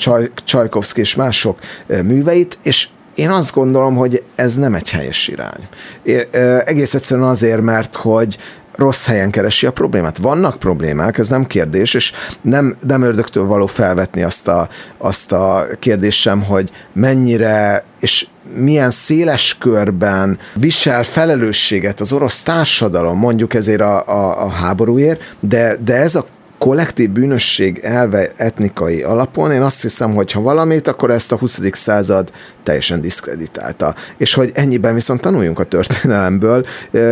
Csajkovszki és mások műveit, és én azt gondolom, hogy ez nem egy helyes irány. É, egész egyszerűen azért, mert hogy rossz helyen keresi a problémát. Vannak problémák, ez nem kérdés, és nem, nem ördögtől való felvetni azt a, azt a kérdést sem, hogy mennyire és milyen széles körben visel felelősséget az orosz társadalom, mondjuk ezért a, a, a háborúért, de, de ez a kollektív bűnösség elve etnikai alapon, én azt hiszem, hogy ha valamit, akkor ezt a 20. század teljesen diszkreditálta. És hogy ennyiben viszont tanuljunk a történelemből.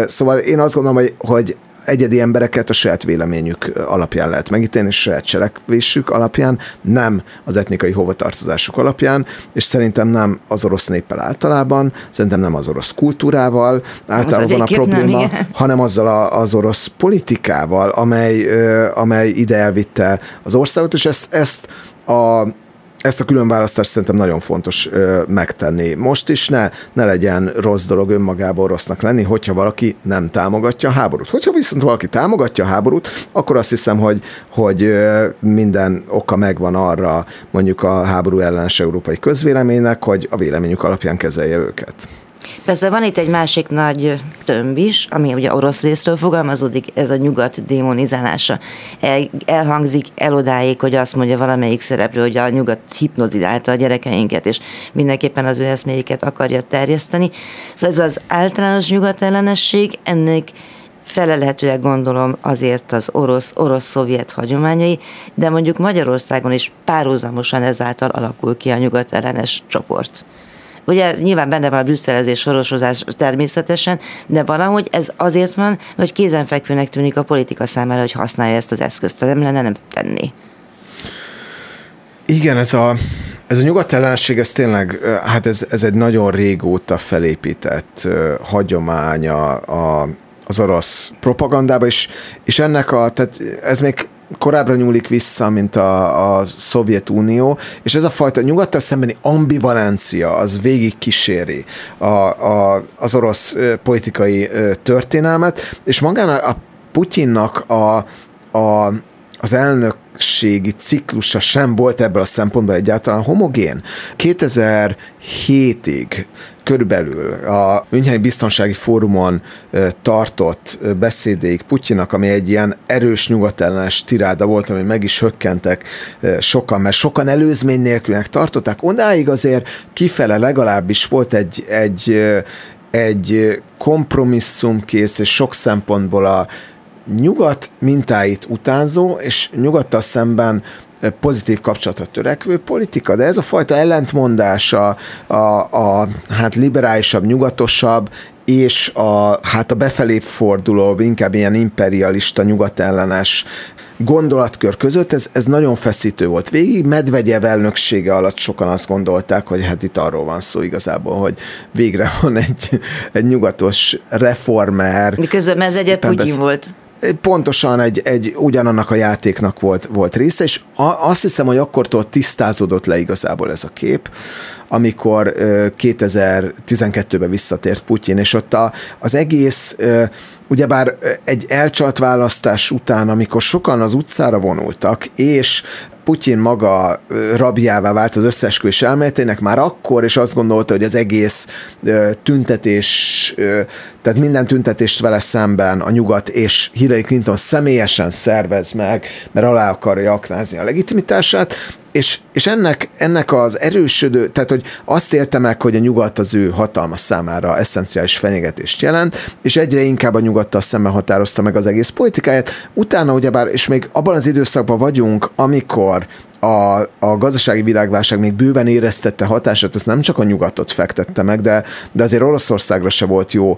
Szóval én azt gondolom, hogy, hogy egyedi embereket a saját véleményük alapján lehet megítélni, és saját cselekvésük alapján, nem az etnikai hovatartozásuk alapján, és szerintem nem az orosz néppel általában, szerintem nem az orosz kultúrával általában van a probléma, nem, hanem azzal a, az orosz politikával, amely, amely ide elvitte az országot, és ezt, ezt a ezt a különválasztást szerintem nagyon fontos ö, megtenni. Most is ne, ne legyen rossz dolog önmagában rossznak lenni, hogyha valaki nem támogatja a háborút. Hogyha viszont valaki támogatja a háborút, akkor azt hiszem, hogy, hogy ö, minden oka megvan arra mondjuk a háború ellenes európai közvéleménynek, hogy a véleményük alapján kezelje őket. Persze van itt egy másik nagy tömb is, ami ugye orosz részről fogalmazódik, ez a nyugat démonizálása. El, elhangzik elodáig, hogy azt mondja valamelyik szereplő, hogy a nyugat hipnozidálta a gyerekeinket, és mindenképpen az ő eszméiket akarja terjeszteni. Szóval ez az általános nyugat ellenesség, ennek felelhetőek gondolom azért az orosz, orosz-szovjet hagyományai, de mondjuk Magyarországon is párhuzamosan ezáltal alakul ki a nyugat ellenes csoport. Ugye nyilván benne van a brüsszelezés, sorosozás természetesen, de valahogy ez azért van, hogy kézenfekvőnek tűnik a politika számára, hogy használja ezt az eszközt, nem lenne nem tenni. Igen, ez a, ez a nyugatellenesség, ez tényleg, hát ez, ez egy nagyon régóta felépített hagyománya a, az orosz propagandába, és, és ennek a, tehát ez még korábbra nyúlik vissza, mint a, a Szovjetunió, és ez a fajta nyugattal szembeni ambivalencia az végig kíséri a, a, az orosz politikai történelmet, és magán a, a Putyinnak a, a, az elnök elnökségi ciklusa sem volt ebből a szempontból egyáltalán homogén. 2007-ig körülbelül a Müncheni Biztonsági Fórumon tartott beszédéig Putyinak, ami egy ilyen erős nyugatellenes tiráda volt, ami meg is hökkentek sokan, mert sokan előzmény nélkülnek tartották. Ondáig azért kifele legalábbis volt egy, egy, egy kompromisszumkész és sok szempontból a nyugat mintáit utánzó, és nyugattal szemben pozitív kapcsolatra törekvő politika, de ez a fajta ellentmondása a, a hát liberálisabb, nyugatosabb és a, hát a befelé forduló, inkább ilyen imperialista, nyugatellenes gondolatkör között, ez, ez nagyon feszítő volt. Végig Medvegyev elnöksége alatt sokan azt gondolták, hogy hát itt arról van szó igazából, hogy végre van egy, egy nyugatos reformer. Miközben Medvegyev Putyin volt pontosan egy, egy ugyanannak a játéknak volt, volt része, és a, azt hiszem, hogy akkortól tisztázódott le igazából ez a kép, amikor 2012-ben visszatért Putyin, és ott a, az egész, ugyebár egy elcsalt választás után, amikor sokan az utcára vonultak, és Putyin maga rabjává vált az összesküvés elméletének már akkor, és azt gondolta, hogy az egész tüntetés, tehát minden tüntetést vele szemben a nyugat és Hillary Clinton személyesen szervez meg, mert alá akarja aknázni a legitimitását, és, és ennek, ennek az erősödő, tehát hogy azt érte meg, hogy a nyugat az ő hatalma számára eszenciális fenyegetést jelent, és egyre inkább a nyugattal szemben határozta meg az egész politikáját. Utána ugyebár, és még abban az időszakban vagyunk, amikor a, a gazdasági világválság még bőven éreztette hatását, ez nem csak a nyugatot fektette meg, de, de azért Oroszországra se volt jó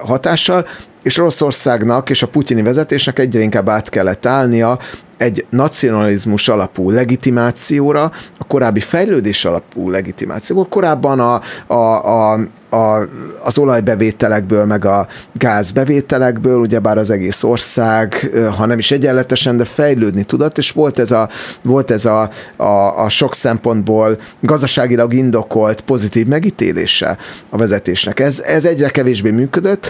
hatással, és Oroszországnak és a putyini vezetésnek egyre inkább át kellett állnia egy nacionalizmus alapú legitimációra, a korábbi fejlődés alapú legitimációra. Korábban a, a, a, a, az olajbevételekből, meg a gázbevételekből, ugyebár az egész ország, ha nem is egyenletesen, de fejlődni tudott, és volt ez a, volt ez a, a, a sok szempontból gazdaságilag indokolt pozitív megítélése a vezetésnek. Ez, ez egyre kevésbé működött,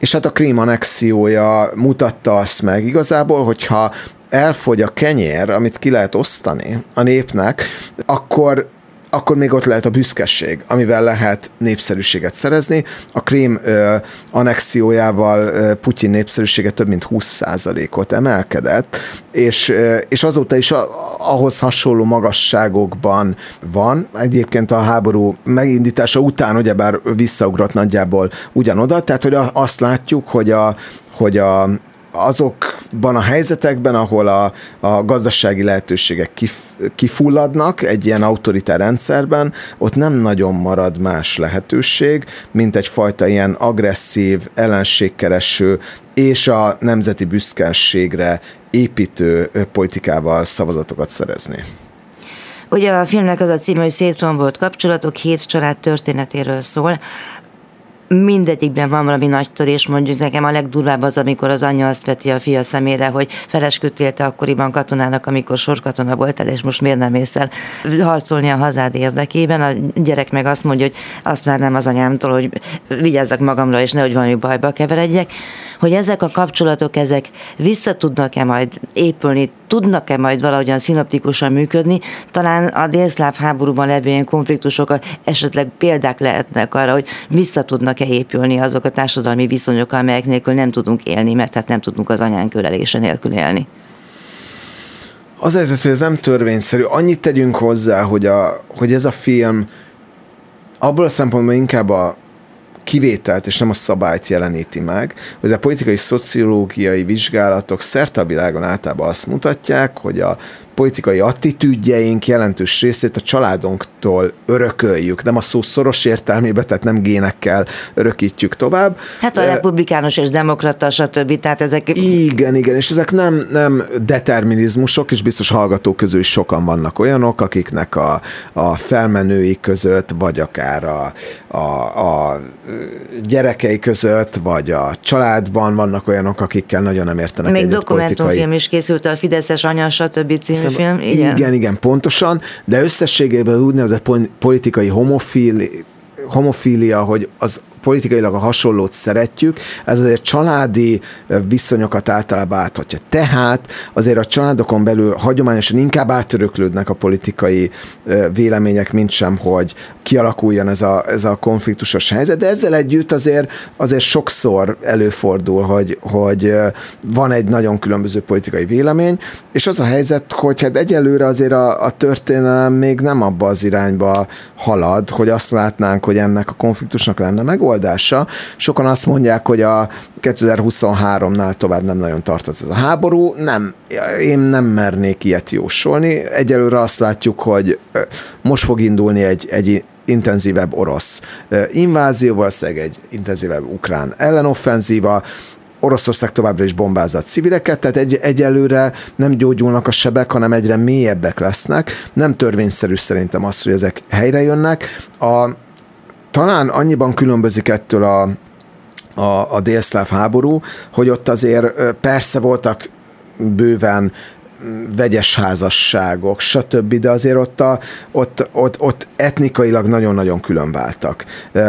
és hát a krím anexiója mutatta azt meg igazából, hogyha elfogy a kenyér, amit ki lehet osztani a népnek, akkor akkor még ott lehet a büszkeség, amivel lehet népszerűséget szerezni. A Krím ö, Putyin népszerűsége több mint 20%-ot emelkedett, és, ö, és azóta is a, ahhoz hasonló magasságokban van. Egyébként a háború megindítása után ugyebár visszaugrott nagyjából ugyanoda, tehát hogy azt látjuk, hogy a, hogy a, azokban a helyzetekben, ahol a, a gazdasági lehetőségek kif, kifulladnak egy ilyen autoritár rendszerben, ott nem nagyon marad más lehetőség, mint egyfajta ilyen agresszív, ellenségkereső és a nemzeti büszkeségre építő politikával szavazatokat szerezni. Ugye a filmnek az a címe, hogy szétrombolt kapcsolatok, hét család történetéről szól mindegyikben van valami nagy törés, mondjuk nekem a legdurvább az, amikor az anyja azt veti a fia szemére, hogy felesküdtél te akkoriban katonának, amikor sorkatona voltál, és most miért nem mész el harcolni a hazád érdekében. A gyerek meg azt mondja, hogy azt nem az anyámtól, hogy vigyázzak magamra, és nehogy valami bajba keveredjek. Hogy ezek a kapcsolatok, ezek vissza tudnak-e majd épülni, tudnak-e majd valahogyan szinoptikusan működni, talán a délszláv háborúban levő ilyen konfliktusok esetleg példák lehetnek arra, hogy vissza tudnak-e épülni azok a társadalmi viszonyok, amelyek nélkül nem tudunk élni, mert hát nem tudunk az anyánk ölelése nélkül élni. Az ez, hogy ez nem törvényszerű. Annyit tegyünk hozzá, hogy, a, hogy ez a film abból a szempontból inkább a kivételt és nem a szabályt jeleníti meg, hogy a politikai szociológiai vizsgálatok szerte a világon általában azt mutatják, hogy a politikai attitűdjeink jelentős részét a családunktól örököljük. Nem a szó szoros értelmébe, tehát nem génekkel örökítjük tovább. Hát a republikánus és demokrata, stb. Tehát ezek... Igen, igen, és ezek nem, nem determinizmusok, és biztos hallgatók közül is sokan vannak olyanok, akiknek a, a felmenői között, vagy akár a, a, a gyerekei között, vagy a családban vannak olyanok, akikkel nagyon nem értenek Még dokumentumfilm politikai... is készült a Fideszes anya, stb. című film. Igen. igen, igen, pontosan, de összességében úgynevezett politikai homofili, homofília, hogy az politikailag a hasonlót szeretjük, ez azért családi viszonyokat általában áthatja. Tehát azért a családokon belül hagyományosan inkább átöröklődnek a politikai vélemények, mint sem, hogy kialakuljon ez a, ez a konfliktusos helyzet, de ezzel együtt azért, azért sokszor előfordul, hogy, hogy van egy nagyon különböző politikai vélemény, és az a helyzet, hogy hát egyelőre azért a, a történelem még nem abba az irányba halad, hogy azt látnánk, hogy ennek a konfliktusnak lenne meg megoldása. Sokan azt mondják, hogy a 2023-nál tovább nem nagyon tartott ez a háború. Nem, én nem mernék ilyet jósolni. Egyelőre azt látjuk, hogy most fog indulni egy, egy intenzívebb orosz invázió, valószínűleg egy intenzívebb ukrán ellenoffenzíva, Oroszország továbbra is bombázott civileket, tehát egy, egyelőre nem gyógyulnak a sebek, hanem egyre mélyebbek lesznek. Nem törvényszerű szerintem az, hogy ezek helyre jönnek. A, talán annyiban különbözik ettől a, a, a délszláv háború, hogy ott azért persze voltak bőven vegyes házasságok, stb., de azért ott, a, ott, ott, ott etnikailag nagyon-nagyon külön váltak.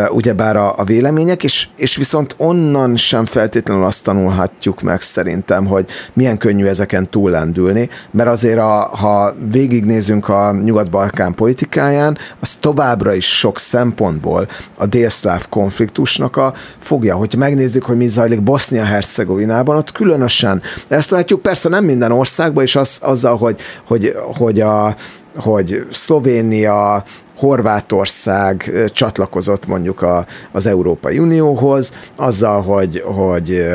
Ugyebár a, a vélemények, és, és viszont onnan sem feltétlenül azt tanulhatjuk meg szerintem, hogy milyen könnyű ezeken túllendülni, mert azért a, ha végignézünk a Nyugat-Balkán politikáján, az továbbra is sok szempontból a délszláv konfliktusnak a fogja. Hogy megnézzük, hogy mi zajlik Bosznia-Hercegovinában, ott különösen. Ezt látjuk persze nem minden országban, és az, azzal, hogy, hogy, hogy, a, hogy Szlovénia, Horvátország csatlakozott mondjuk a, az Európai Unióhoz, azzal, hogy, hogy,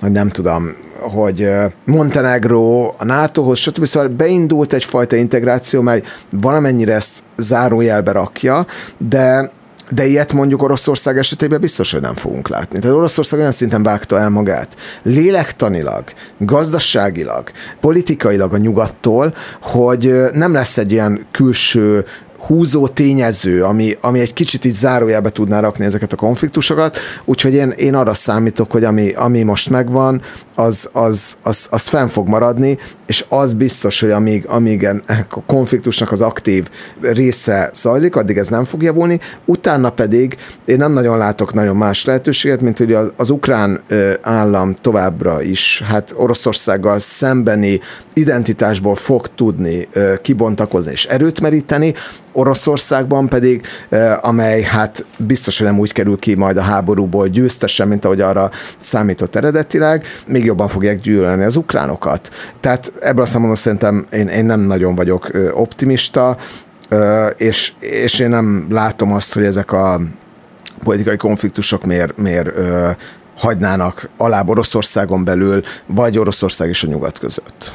hogy nem tudom, hogy Montenegro a NATO-hoz, stb. Szóval beindult egyfajta integráció, mely valamennyire ezt zárójelbe rakja, de de ilyet mondjuk Oroszország esetében biztos, hogy nem fogunk látni. Tehát Oroszország olyan szinten vágta el magát, lélektanilag, gazdaságilag, politikailag a nyugattól, hogy nem lesz egy ilyen külső húzó tényező, ami, ami egy kicsit így zárójelbe tudná rakni ezeket a konfliktusokat, úgyhogy én, én arra számítok, hogy ami, ami most megvan, az, az, az, az fenn fog maradni, és az biztos, hogy amíg, amíg a konfliktusnak az aktív része zajlik, addig ez nem fog javulni, utána pedig én nem nagyon látok nagyon más lehetőséget, mint hogy az, az ukrán állam továbbra is, hát Oroszországgal szembeni identitásból fog tudni kibontakozni és erőt meríteni, Oroszországban pedig, amely hát biztos, hogy nem úgy kerül ki majd a háborúból győztesen, mint ahogy arra számított eredetileg, még jobban fogják gyűlölni az ukránokat. Tehát ebből a szempontból szerintem én, én nem nagyon vagyok optimista, és, és én nem látom azt, hogy ezek a politikai konfliktusok miért, miért hagynának alább Oroszországon belül, vagy Oroszország és a nyugat között.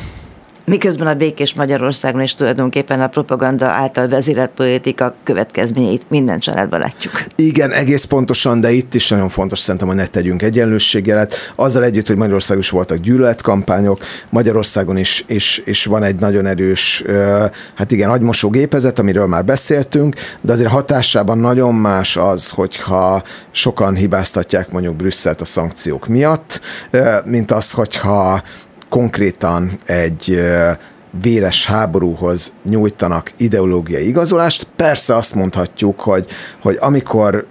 Miközben a békés Magyarországon is tulajdonképpen a propaganda által vezérelt politika következményeit minden családban látjuk. Igen, egész pontosan, de itt is nagyon fontos szerintem, hogy ne tegyünk egyenlősségelet. Azzal együtt, hogy Magyarországon is voltak gyűlöletkampányok, Magyarországon is, is, is van egy nagyon erős, hát igen, agymosó gépezet, amiről már beszéltünk, de azért hatásában nagyon más az, hogyha sokan hibáztatják mondjuk Brüsszelt a szankciók miatt, mint az, hogyha konkrétan egy véres háborúhoz nyújtanak ideológiai igazolást. Persze azt mondhatjuk, hogy, hogy amikor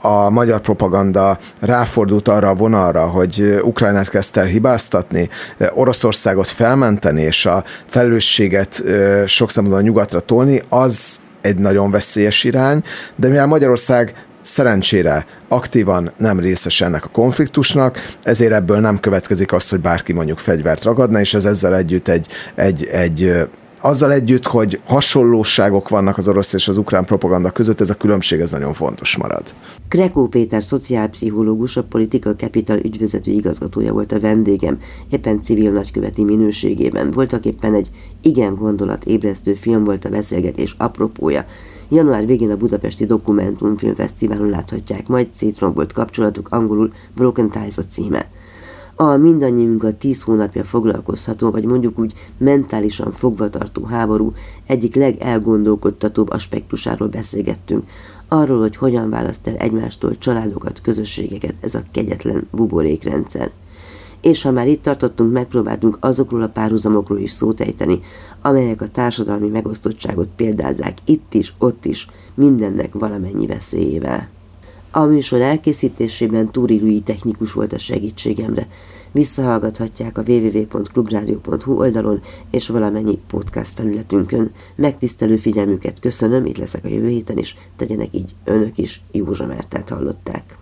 a magyar propaganda ráfordult arra a vonalra, hogy Ukrajnát kezdte el hibáztatni, Oroszországot felmenteni, és a felelősséget sok a nyugatra tolni, az egy nagyon veszélyes irány, de mivel Magyarország szerencsére aktívan nem részes ennek a konfliktusnak, ezért ebből nem következik az, hogy bárki mondjuk fegyvert ragadna, és ez ezzel együtt egy, egy, egy azzal együtt, hogy hasonlóságok vannak az orosz és az ukrán propaganda között, ez a különbség ez nagyon fontos marad. Krekó Péter szociálpszichológus, a Political Capital ügyvezető igazgatója volt a vendégem, éppen civil nagyköveti minőségében. Voltak éppen egy igen gondolatébresztő film volt a beszélgetés apropója. Január végén a Budapesti Dokumentumfilmfesztiválon láthatják, majd szétrombolt kapcsolatuk angolul Broken Ties a címe a mindannyiunkat tíz hónapja foglalkozható, vagy mondjuk úgy mentálisan fogvatartó háború egyik legelgondolkodtatóbb aspektusáról beszélgettünk, arról, hogy hogyan választ el egymástól családokat, közösségeket ez a kegyetlen buborékrendszer. És ha már itt tartottunk, megpróbáltunk azokról a párhuzamokról is szót ejteni, amelyek a társadalmi megosztottságot példázzák itt is, ott is, mindennek valamennyi veszélyével. A műsor elkészítésében Túri technikus volt a segítségemre. Visszahallgathatják a www.clubradio.hu oldalon és valamennyi podcast felületünkön. Megtisztelő figyelmüket köszönöm, itt leszek a jövő héten is, tegyenek így önök is, Józsa Mertelt hallották.